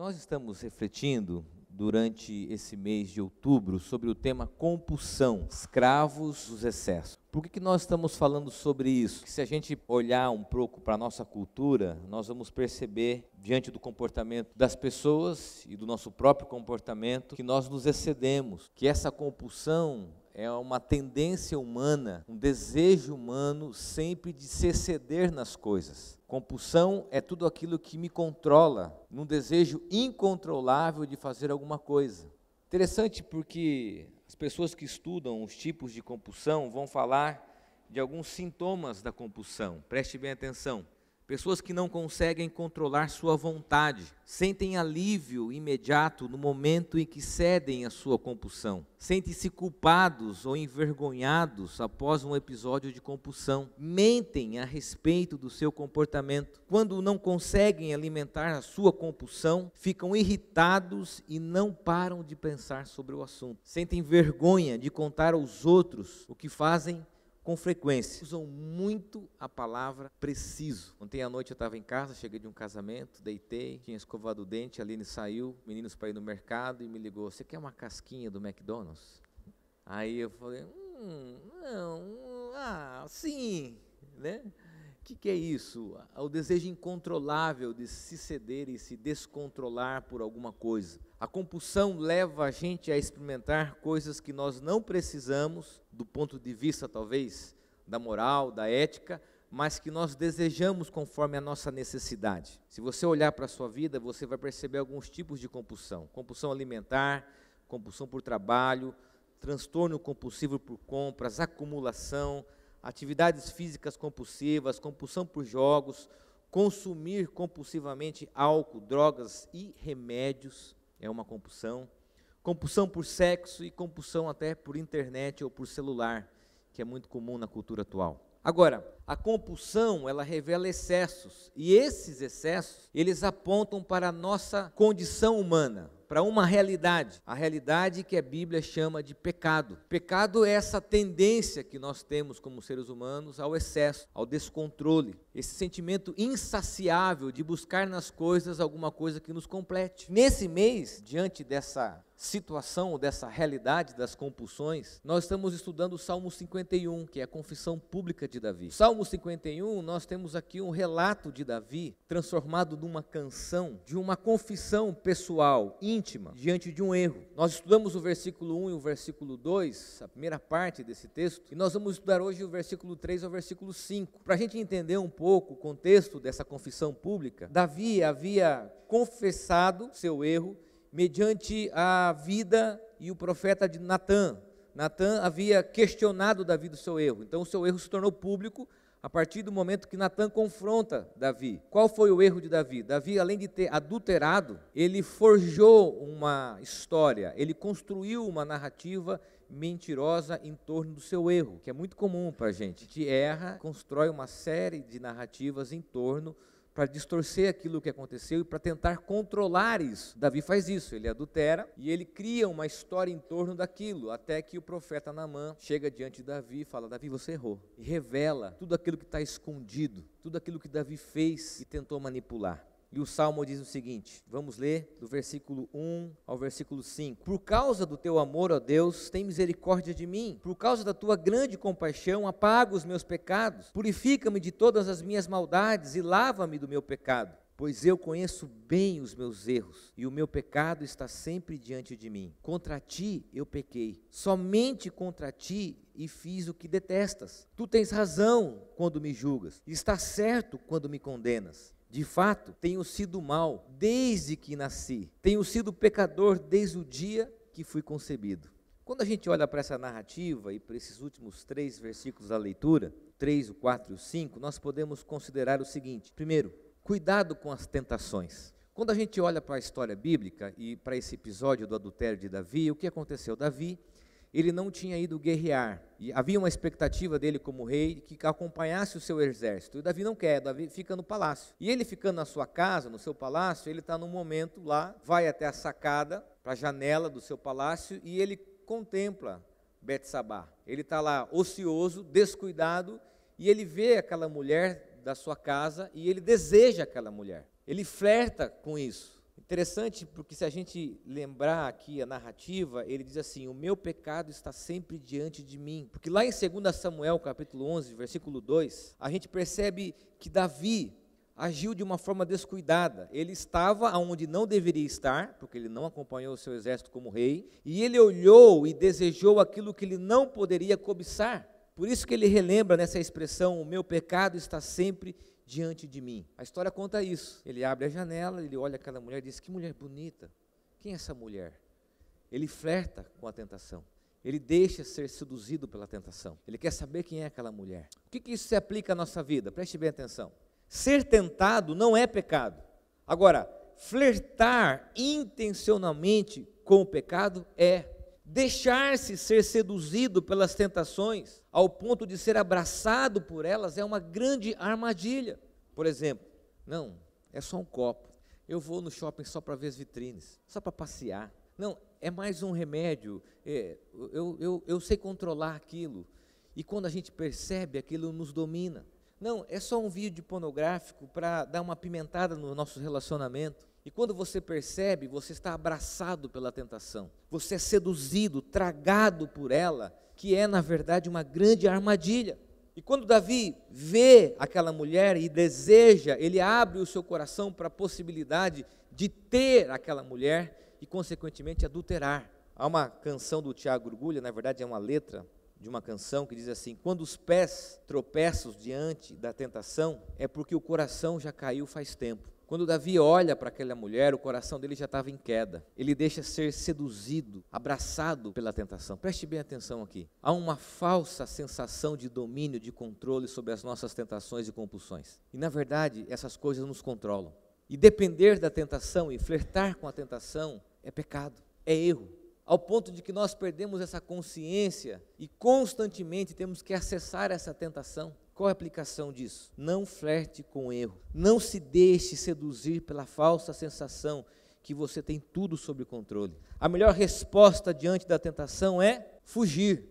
Nós estamos refletindo durante esse mês de outubro sobre o tema compulsão, escravos dos excessos. Por que, que nós estamos falando sobre isso? se a gente olhar um pouco para a nossa cultura, nós vamos perceber, diante do comportamento das pessoas e do nosso próprio comportamento, que nós nos excedemos, que essa compulsão é uma tendência humana, um desejo humano sempre de se exceder nas coisas. Compulsão é tudo aquilo que me controla, num desejo incontrolável de fazer alguma coisa. Interessante porque as pessoas que estudam os tipos de compulsão vão falar de alguns sintomas da compulsão. Preste bem atenção. Pessoas que não conseguem controlar sua vontade, sentem alívio imediato no momento em que cedem à sua compulsão, sentem-se culpados ou envergonhados após um episódio de compulsão, mentem a respeito do seu comportamento. Quando não conseguem alimentar a sua compulsão, ficam irritados e não param de pensar sobre o assunto. Sentem vergonha de contar aos outros o que fazem com frequência. Usam muito a palavra preciso. Ontem à noite eu estava em casa, cheguei de um casamento, deitei, tinha escovado o dente, a Aline saiu, meninos para ir no mercado e me ligou: Você quer uma casquinha do McDonald's? Aí eu falei: Hum, não, ah, sim, né? O que, que, é isso? O desejo incontrolável de se ceder e se descontrolar por alguma coisa. A compulsão leva a gente a experimentar coisas que nós não precisamos, do ponto de vista, talvez, da moral, da ética, mas que nós desejamos conforme a nossa necessidade. Se você olhar para a sua vida, você vai perceber alguns tipos de compulsão: compulsão alimentar, compulsão por trabalho, transtorno compulsivo por compras, acumulação, atividades físicas compulsivas, compulsão por jogos, consumir compulsivamente álcool, drogas e remédios é uma compulsão. Compulsão por sexo e compulsão até por internet ou por celular, que é muito comum na cultura atual. Agora, a compulsão, ela revela excessos, e esses excessos, eles apontam para a nossa condição humana, para uma realidade, a realidade que a Bíblia chama de pecado. Pecado é essa tendência que nós temos como seres humanos ao excesso, ao descontrole, esse sentimento insaciável de buscar nas coisas alguma coisa que nos complete. Nesse mês, diante dessa situação, dessa realidade das compulsões, nós estamos estudando o Salmo 51, que é a confissão pública de Davi. Salmo 51, nós temos aqui um relato de Davi transformado numa canção, de uma confissão pessoal, íntima, diante de um erro. Nós estudamos o versículo 1 e o versículo 2, a primeira parte desse texto, e nós vamos estudar hoje o versículo 3 ao versículo 5. Para a gente entender um pouco o contexto dessa confissão pública, Davi havia confessado seu erro mediante a vida e o profeta de Natã. Natã havia questionado Davi do seu erro, então o seu erro se tornou público a partir do momento que Natã confronta Davi. Qual foi o erro de Davi? Davi, além de ter adulterado, ele forjou uma história, ele construiu uma narrativa mentirosa em torno do seu erro, que é muito comum para a gente. A gente erra, constrói uma série de narrativas em torno para distorcer aquilo que aconteceu e para tentar controlar isso. Davi faz isso, ele adultera e ele cria uma história em torno daquilo, até que o profeta Naamã chega diante de Davi e fala: Davi, você errou. E revela tudo aquilo que está escondido, tudo aquilo que Davi fez e tentou manipular. E o salmo diz o seguinte: vamos ler do versículo 1 ao versículo 5. Por causa do teu amor, ó Deus, tem misericórdia de mim. Por causa da tua grande compaixão, apaga os meus pecados. Purifica-me de todas as minhas maldades e lava-me do meu pecado. Pois eu conheço bem os meus erros e o meu pecado está sempre diante de mim. Contra ti eu pequei, somente contra ti e fiz o que detestas. Tu tens razão quando me julgas, e está certo quando me condenas. De fato, tenho sido mal desde que nasci, tenho sido pecador desde o dia que fui concebido. Quando a gente olha para essa narrativa e para esses últimos três versículos da leitura, 3, o 4 e o 5, nós podemos considerar o seguinte: primeiro, cuidado com as tentações. Quando a gente olha para a história bíblica e para esse episódio do adultério de Davi, o que aconteceu? Davi ele não tinha ido guerrear. E havia uma expectativa dele como rei que acompanhasse o seu exército. E Davi não quer, Davi fica no palácio. E ele ficando na sua casa, no seu palácio, ele está num momento lá, vai até a sacada, para a janela do seu palácio, e ele contempla Betsabá. Ele está lá ocioso, descuidado, e ele vê aquela mulher da sua casa e ele deseja aquela mulher. Ele flerta com isso. Interessante porque se a gente lembrar aqui a narrativa, ele diz assim: "O meu pecado está sempre diante de mim". Porque lá em 2 Samuel, capítulo 11, versículo 2, a gente percebe que Davi agiu de uma forma descuidada. Ele estava onde não deveria estar, porque ele não acompanhou o seu exército como rei, e ele olhou e desejou aquilo que ele não poderia cobiçar. Por isso que ele relembra nessa expressão: "O meu pecado está sempre diante de mim". A história conta isso. Ele abre a janela, ele olha aquela mulher e diz: "Que mulher bonita. Quem é essa mulher?" Ele flerta com a tentação. Ele deixa ser seduzido pela tentação. Ele quer saber quem é aquela mulher. O que, que isso se aplica à nossa vida? Preste bem atenção. Ser tentado não é pecado. Agora, flertar intencionalmente com o pecado é. Deixar-se ser seduzido pelas tentações ao ponto de ser abraçado por elas é uma grande armadilha. Por exemplo, não, é só um copo. Eu vou no shopping só para ver as vitrines, só para passear. Não, é mais um remédio. É, eu, eu, eu sei controlar aquilo. E quando a gente percebe, aquilo nos domina. Não, é só um vídeo pornográfico para dar uma pimentada no nosso relacionamento. E quando você percebe, você está abraçado pela tentação. Você é seduzido, tragado por ela, que é na verdade uma grande armadilha. E quando Davi vê aquela mulher e deseja, ele abre o seu coração para a possibilidade de ter aquela mulher e, consequentemente, adulterar. Há uma canção do Tiago Urgulha, na verdade é uma letra de uma canção que diz assim: Quando os pés tropeçam diante da tentação, é porque o coração já caiu faz tempo. Quando Davi olha para aquela mulher, o coração dele já estava em queda. Ele deixa ser seduzido, abraçado pela tentação. Preste bem atenção aqui. Há uma falsa sensação de domínio, de controle sobre as nossas tentações e compulsões. E na verdade, essas coisas nos controlam. E depender da tentação e flertar com a tentação é pecado, é erro ao ponto de que nós perdemos essa consciência e constantemente temos que acessar essa tentação. Qual a aplicação disso? Não flerte com erro. Não se deixe seduzir pela falsa sensação que você tem tudo sob controle. A melhor resposta diante da tentação é fugir.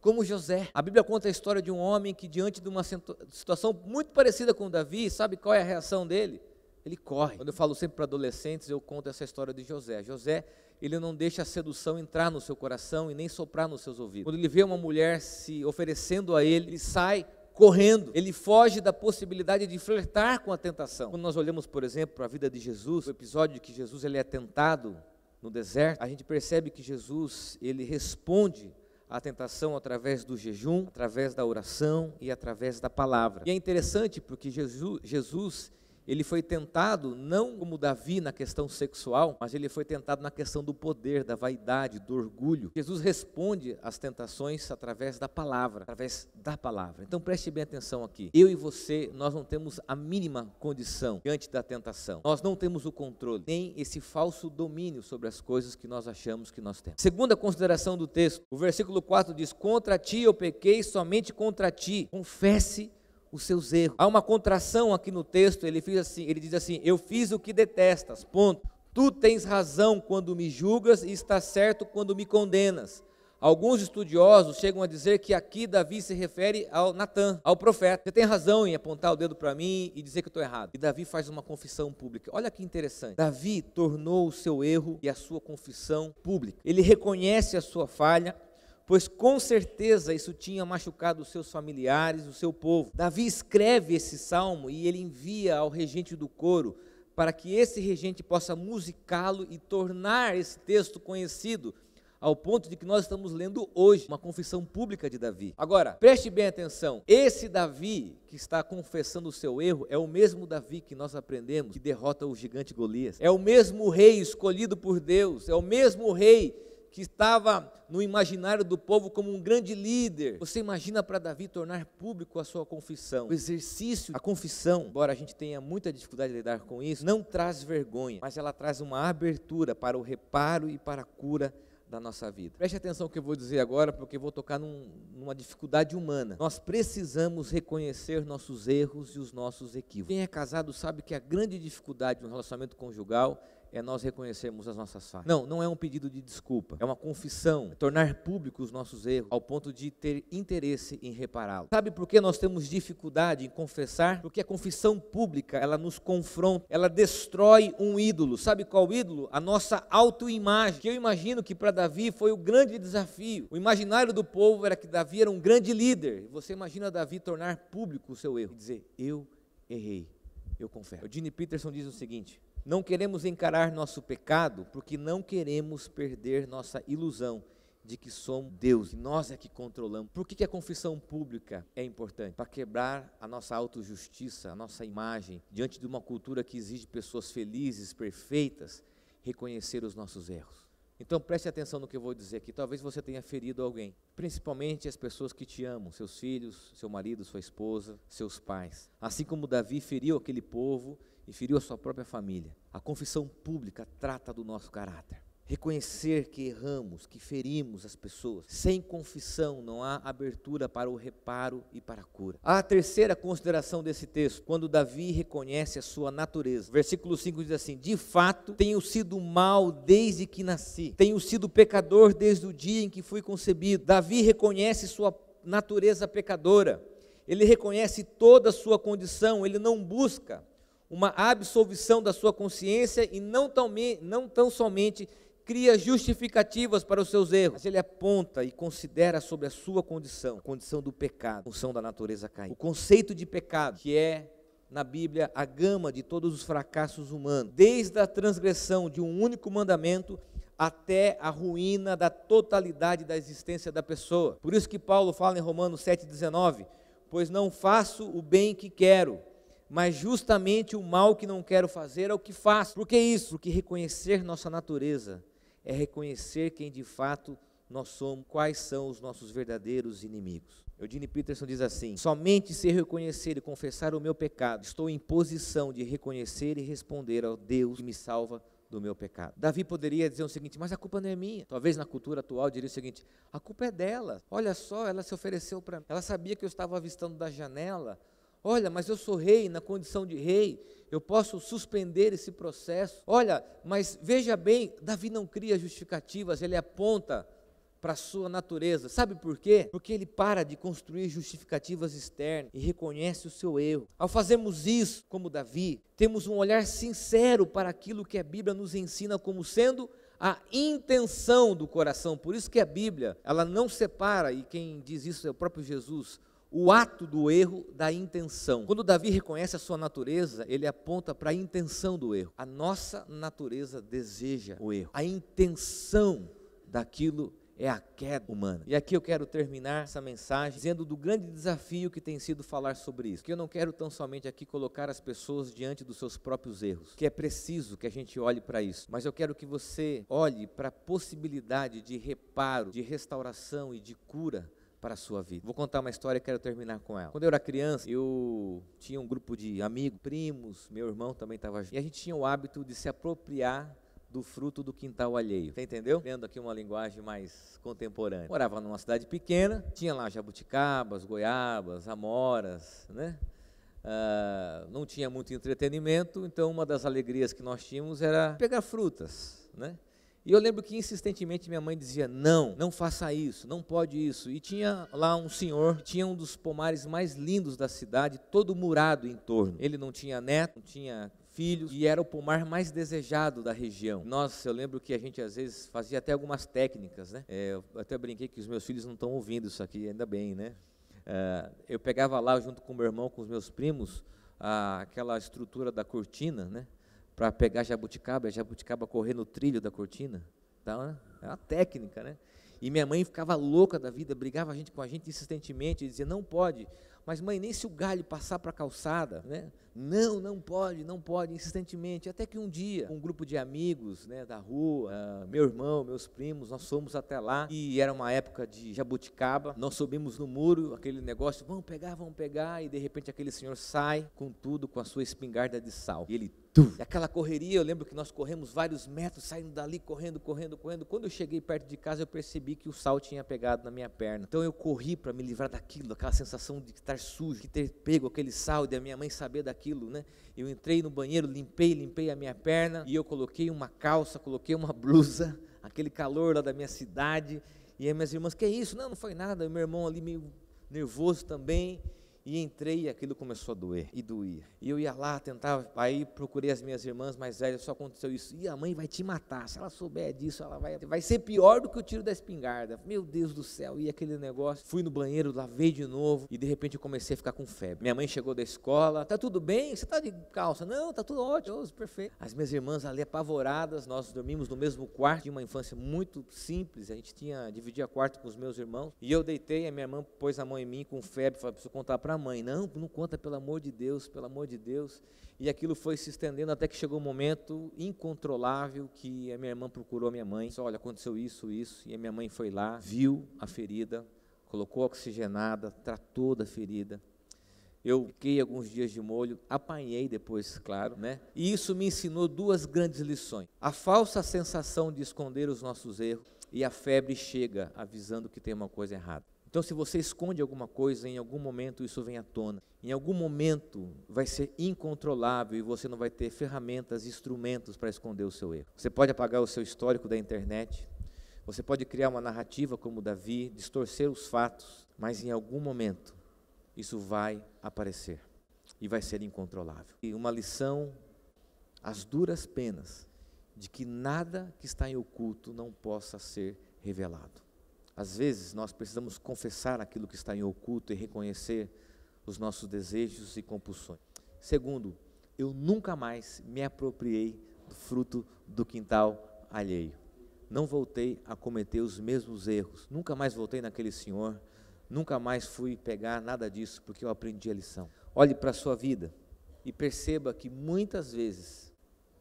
Como José. A Bíblia conta a história de um homem que, diante de uma situação muito parecida com Davi, sabe qual é a reação dele? Ele corre. Quando eu falo sempre para adolescentes, eu conto essa história de José. José ele não deixa a sedução entrar no seu coração e nem soprar nos seus ouvidos. Quando ele vê uma mulher se oferecendo a ele, ele sai correndo, ele foge da possibilidade de flertar com a tentação. Quando nós olhamos, por exemplo, a vida de Jesus, o episódio que Jesus ele é tentado no deserto, a gente percebe que Jesus ele responde à tentação através do jejum, através da oração e através da palavra. E é interessante porque Jesus, Jesus ele foi tentado não como Davi na questão sexual, mas ele foi tentado na questão do poder, da vaidade, do orgulho. Jesus responde às tentações através da palavra, através da palavra. Então preste bem atenção aqui. Eu e você, nós não temos a mínima condição diante da tentação. Nós não temos o controle, nem esse falso domínio sobre as coisas que nós achamos que nós temos. Segunda consideração do texto, o versículo 4 diz: Contra ti eu pequei, somente contra ti. Confesse os seus erros. Há uma contração aqui no texto, ele, fez assim, ele diz assim: Eu fiz o que detestas, ponto. Tu tens razão quando me julgas e está certo quando me condenas. Alguns estudiosos chegam a dizer que aqui Davi se refere ao Natan, ao profeta. Você tem razão em apontar o dedo para mim e dizer que eu estou errado. E Davi faz uma confissão pública. Olha que interessante. Davi tornou o seu erro e a sua confissão pública. Ele reconhece a sua falha pois com certeza isso tinha machucado os seus familiares, o seu povo. Davi escreve esse salmo e ele envia ao regente do coro para que esse regente possa musicá-lo e tornar esse texto conhecido ao ponto de que nós estamos lendo hoje uma confissão pública de Davi. Agora, preste bem atenção: esse Davi que está confessando o seu erro é o mesmo Davi que nós aprendemos que derrota o gigante Golias. É o mesmo rei escolhido por Deus, é o mesmo rei que estava no imaginário do povo como um grande líder. Você imagina para Davi tornar público a sua confissão. O exercício, a confissão, embora a gente tenha muita dificuldade de lidar com isso, não traz vergonha, mas ela traz uma abertura para o reparo e para a cura da nossa vida. Preste atenção no que eu vou dizer agora, porque eu vou tocar num, numa dificuldade humana. Nós precisamos reconhecer nossos erros e os nossos equívocos. Quem é casado sabe que a grande dificuldade no relacionamento conjugal é nós reconhecermos as nossas falhas. Não, não é um pedido de desculpa, é uma confissão, é tornar públicos os nossos erros, ao ponto de ter interesse em repará-los. Sabe por que nós temos dificuldade em confessar? Porque a confissão pública, ela nos confronta, ela destrói um ídolo. Sabe qual ídolo? A nossa autoimagem, que eu imagino que para Davi foi o grande desafio. O imaginário do povo era que Davi era um grande líder. Você imagina Davi tornar público o seu erro e dizer: Eu errei, eu confesso. O Gene Peterson diz o seguinte: Não queremos encarar nosso pecado porque não queremos perder nossa ilusão de que somos Deus, e nós é que controlamos. Por que, que a confissão pública é importante? Para quebrar a nossa autojustiça, a nossa imagem, diante de uma cultura que exige pessoas felizes, perfeitas, reconhecer os nossos erros. Então preste atenção no que eu vou dizer aqui. Talvez você tenha ferido alguém, principalmente as pessoas que te amam, seus filhos, seu marido, sua esposa, seus pais. Assim como Davi feriu aquele povo e feriu a sua própria família. A confissão pública trata do nosso caráter. Reconhecer que erramos, que ferimos as pessoas. Sem confissão não há abertura para o reparo e para a cura. A terceira consideração desse texto, quando Davi reconhece a sua natureza. Versículo 5 diz assim: De fato, tenho sido mal desde que nasci, tenho sido pecador desde o dia em que fui concebido. Davi reconhece sua natureza pecadora, ele reconhece toda a sua condição, ele não busca uma absolvição da sua consciência e não tão, não tão somente cria justificativas para os seus erros, mas ele aponta e considera sobre a sua condição, a condição do pecado, a função da natureza caída. O conceito de pecado, que é na Bíblia a gama de todos os fracassos humanos, desde a transgressão de um único mandamento até a ruína da totalidade da existência da pessoa. Por isso que Paulo fala em Romanos 7,19: Pois não faço o bem que quero, mas justamente o mal que não quero fazer é o que faço. Por que isso? Porque reconhecer nossa natureza é reconhecer quem de fato nós somos, quais são os nossos verdadeiros inimigos. Eugene Peterson diz assim: somente se reconhecer e confessar o meu pecado, estou em posição de reconhecer e responder ao Deus que me salva do meu pecado. Davi poderia dizer o seguinte: mas a culpa não é minha. Talvez na cultura atual diria o seguinte: a culpa é dela. Olha só, ela se ofereceu para mim. Ela sabia que eu estava avistando da janela. Olha, mas eu sou rei na condição de rei eu posso suspender esse processo. Olha, mas veja bem, Davi não cria justificativas, ele aponta para a sua natureza. Sabe por quê? Porque ele para de construir justificativas externas e reconhece o seu erro. Ao fazermos isso, como Davi, temos um olhar sincero para aquilo que a Bíblia nos ensina como sendo a intenção do coração. Por isso que a Bíblia, ela não separa, e quem diz isso é o próprio Jesus, o ato do erro da intenção. Quando Davi reconhece a sua natureza, ele aponta para a intenção do erro. A nossa natureza deseja o erro. A intenção daquilo é a queda humana. E aqui eu quero terminar essa mensagem dizendo do grande desafio que tem sido falar sobre isso. Que eu não quero tão somente aqui colocar as pessoas diante dos seus próprios erros, que é preciso que a gente olhe para isso, mas eu quero que você olhe para a possibilidade de reparo, de restauração e de cura para a sua vida. Vou contar uma história e quero terminar com ela. Quando eu era criança, eu tinha um grupo de amigos, primos, meu irmão também estava junto. E a gente tinha o hábito de se apropriar do fruto do quintal alheio. Você entendeu? Tendo aqui uma linguagem mais contemporânea. Morava numa cidade pequena, tinha lá jabuticabas, goiabas, amoras, né? Uh, não tinha muito entretenimento, então uma das alegrias que nós tínhamos era pegar frutas, né? E eu lembro que insistentemente minha mãe dizia: não, não faça isso, não pode isso. E tinha lá um senhor, tinha um dos pomares mais lindos da cidade, todo murado em torno. Ele não tinha neto, não tinha filhos e era o pomar mais desejado da região. Nossa, eu lembro que a gente às vezes fazia até algumas técnicas, né? É, eu até brinquei que os meus filhos não estão ouvindo isso aqui, ainda bem, né? É, eu pegava lá junto com meu irmão, com os meus primos, a, aquela estrutura da cortina, né? Para pegar jabuticaba, a jabuticaba correr no trilho da cortina. Tá, né? É uma técnica, né? E minha mãe ficava louca da vida, brigava a gente com a gente insistentemente, dizia, não pode. Mas mãe, nem se o galho passar para a calçada, né? Não, não pode, não pode, insistentemente. Até que um dia, um grupo de amigos né, da rua, uh, meu irmão, meus primos, nós fomos até lá, e era uma época de jabuticaba, nós subimos no muro, aquele negócio, vamos pegar, vamos pegar, e de repente aquele senhor sai com tudo, com a sua espingarda de sal. E ele e aquela correria, eu lembro que nós corremos vários metros, saindo dali, correndo, correndo, correndo. Quando eu cheguei perto de casa, eu percebi que o sal tinha pegado na minha perna. Então eu corri para me livrar daquilo, aquela sensação de estar sujo, de ter pego aquele sal e da minha mãe saber daquilo aquilo, né? Eu entrei no banheiro, limpei, limpei a minha perna e eu coloquei uma calça, coloquei uma blusa, aquele calor lá da minha cidade. E aí minhas irmãs, que é isso? Não, não foi nada. E meu irmão ali meio nervoso também. E entrei e aquilo começou a doer e doía. E eu ia lá, tentava, aí procurei as minhas irmãs mais velhas, só aconteceu isso. E a mãe vai te matar, se ela souber disso, ela vai, vai ser pior do que o tiro da espingarda. Meu Deus do céu, e aquele negócio. Fui no banheiro, lavei de novo e de repente eu comecei a ficar com febre. Minha mãe chegou da escola, tá tudo bem? Você tá de calça? Não, tá tudo ótimo, perfeito. As minhas irmãs ali apavoradas, nós dormimos no mesmo quarto, de uma infância muito simples, a gente tinha, dividia quarto com os meus irmãos. E eu deitei, a minha irmã pôs a mão em mim com febre, falou, preciso contar para a mãe. Não, não conta, pelo amor de Deus, pelo amor de Deus. E aquilo foi se estendendo até que chegou um momento incontrolável que a minha irmã procurou a minha mãe. Disse, olha, aconteceu isso, isso. E a minha mãe foi lá, viu a ferida, colocou oxigenada, tratou da ferida. Eu fiquei alguns dias de molho, apanhei depois, claro, né? E isso me ensinou duas grandes lições. A falsa sensação de esconder os nossos erros e a febre chega avisando que tem uma coisa errada. Então, se você esconde alguma coisa, em algum momento isso vem à tona. Em algum momento vai ser incontrolável e você não vai ter ferramentas, instrumentos para esconder o seu erro. Você pode apagar o seu histórico da internet, você pode criar uma narrativa como Davi, distorcer os fatos, mas em algum momento isso vai aparecer e vai ser incontrolável. E uma lição, as duras penas, de que nada que está em oculto não possa ser revelado. Às vezes nós precisamos confessar aquilo que está em oculto e reconhecer os nossos desejos e compulsões. Segundo, eu nunca mais me apropriei do fruto do quintal alheio. Não voltei a cometer os mesmos erros. Nunca mais voltei naquele senhor. Nunca mais fui pegar nada disso, porque eu aprendi a lição. Olhe para a sua vida e perceba que muitas vezes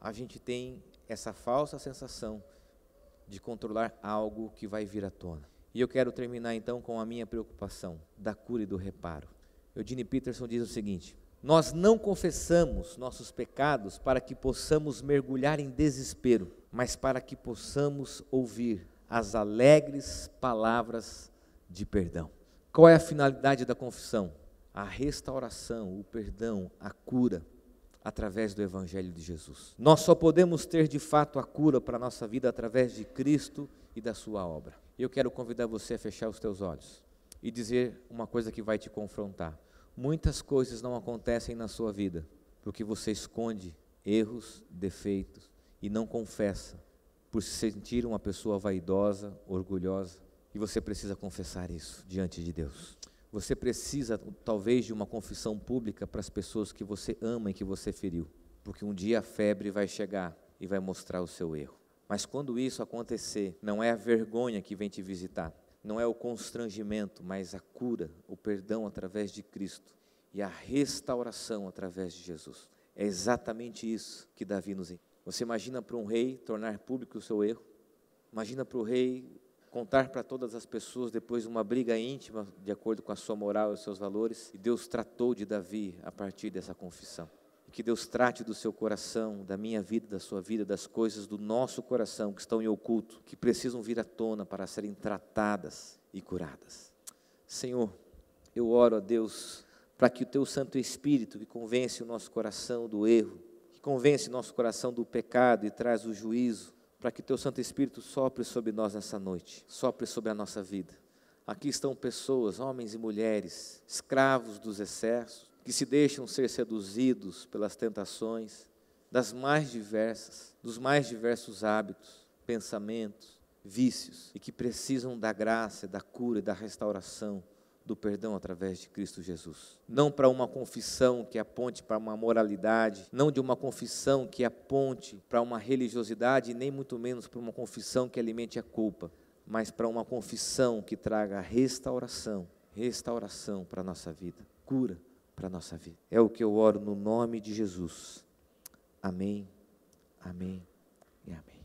a gente tem essa falsa sensação de controlar algo que vai vir à tona. E eu quero terminar então com a minha preocupação da cura e do reparo. Eugene Peterson diz o seguinte: Nós não confessamos nossos pecados para que possamos mergulhar em desespero, mas para que possamos ouvir as alegres palavras de perdão. Qual é a finalidade da confissão? A restauração, o perdão, a cura através do Evangelho de Jesus. Nós só podemos ter de fato a cura para a nossa vida através de Cristo e da Sua obra. Eu quero convidar você a fechar os teus olhos e dizer uma coisa que vai te confrontar. Muitas coisas não acontecem na sua vida porque você esconde erros, defeitos e não confessa por se sentir uma pessoa vaidosa, orgulhosa. E você precisa confessar isso diante de Deus. Você precisa, talvez, de uma confissão pública para as pessoas que você ama e que você feriu, porque um dia a febre vai chegar e vai mostrar o seu erro. Mas quando isso acontecer, não é a vergonha que vem te visitar, não é o constrangimento, mas a cura, o perdão através de Cristo e a restauração através de Jesus. É exatamente isso que Davi nos ensina. Você imagina para um rei tornar público o seu erro? Imagina para o rei contar para todas as pessoas depois de uma briga íntima, de acordo com a sua moral e os seus valores, e Deus tratou de Davi a partir dessa confissão. Que Deus trate do seu coração, da minha vida, da sua vida, das coisas do nosso coração que estão em oculto, que precisam vir à tona para serem tratadas e curadas. Senhor, eu oro a Deus para que o teu Santo Espírito, que convence o nosso coração do erro, que convence o nosso coração do pecado e traz o juízo, para que teu Santo Espírito sopre sobre nós nessa noite, sopre sobre a nossa vida. Aqui estão pessoas, homens e mulheres, escravos dos excessos, que se deixam ser seduzidos pelas tentações das mais diversas, dos mais diversos hábitos, pensamentos, vícios e que precisam da graça, da cura e da restauração do perdão através de Cristo Jesus. Não para uma confissão que aponte para uma moralidade, não de uma confissão que aponte para uma religiosidade, nem muito menos para uma confissão que alimente a culpa, mas para uma confissão que traga restauração, restauração para a nossa vida, cura para a nossa vida. É o que eu oro no nome de Jesus. Amém, amém e amém.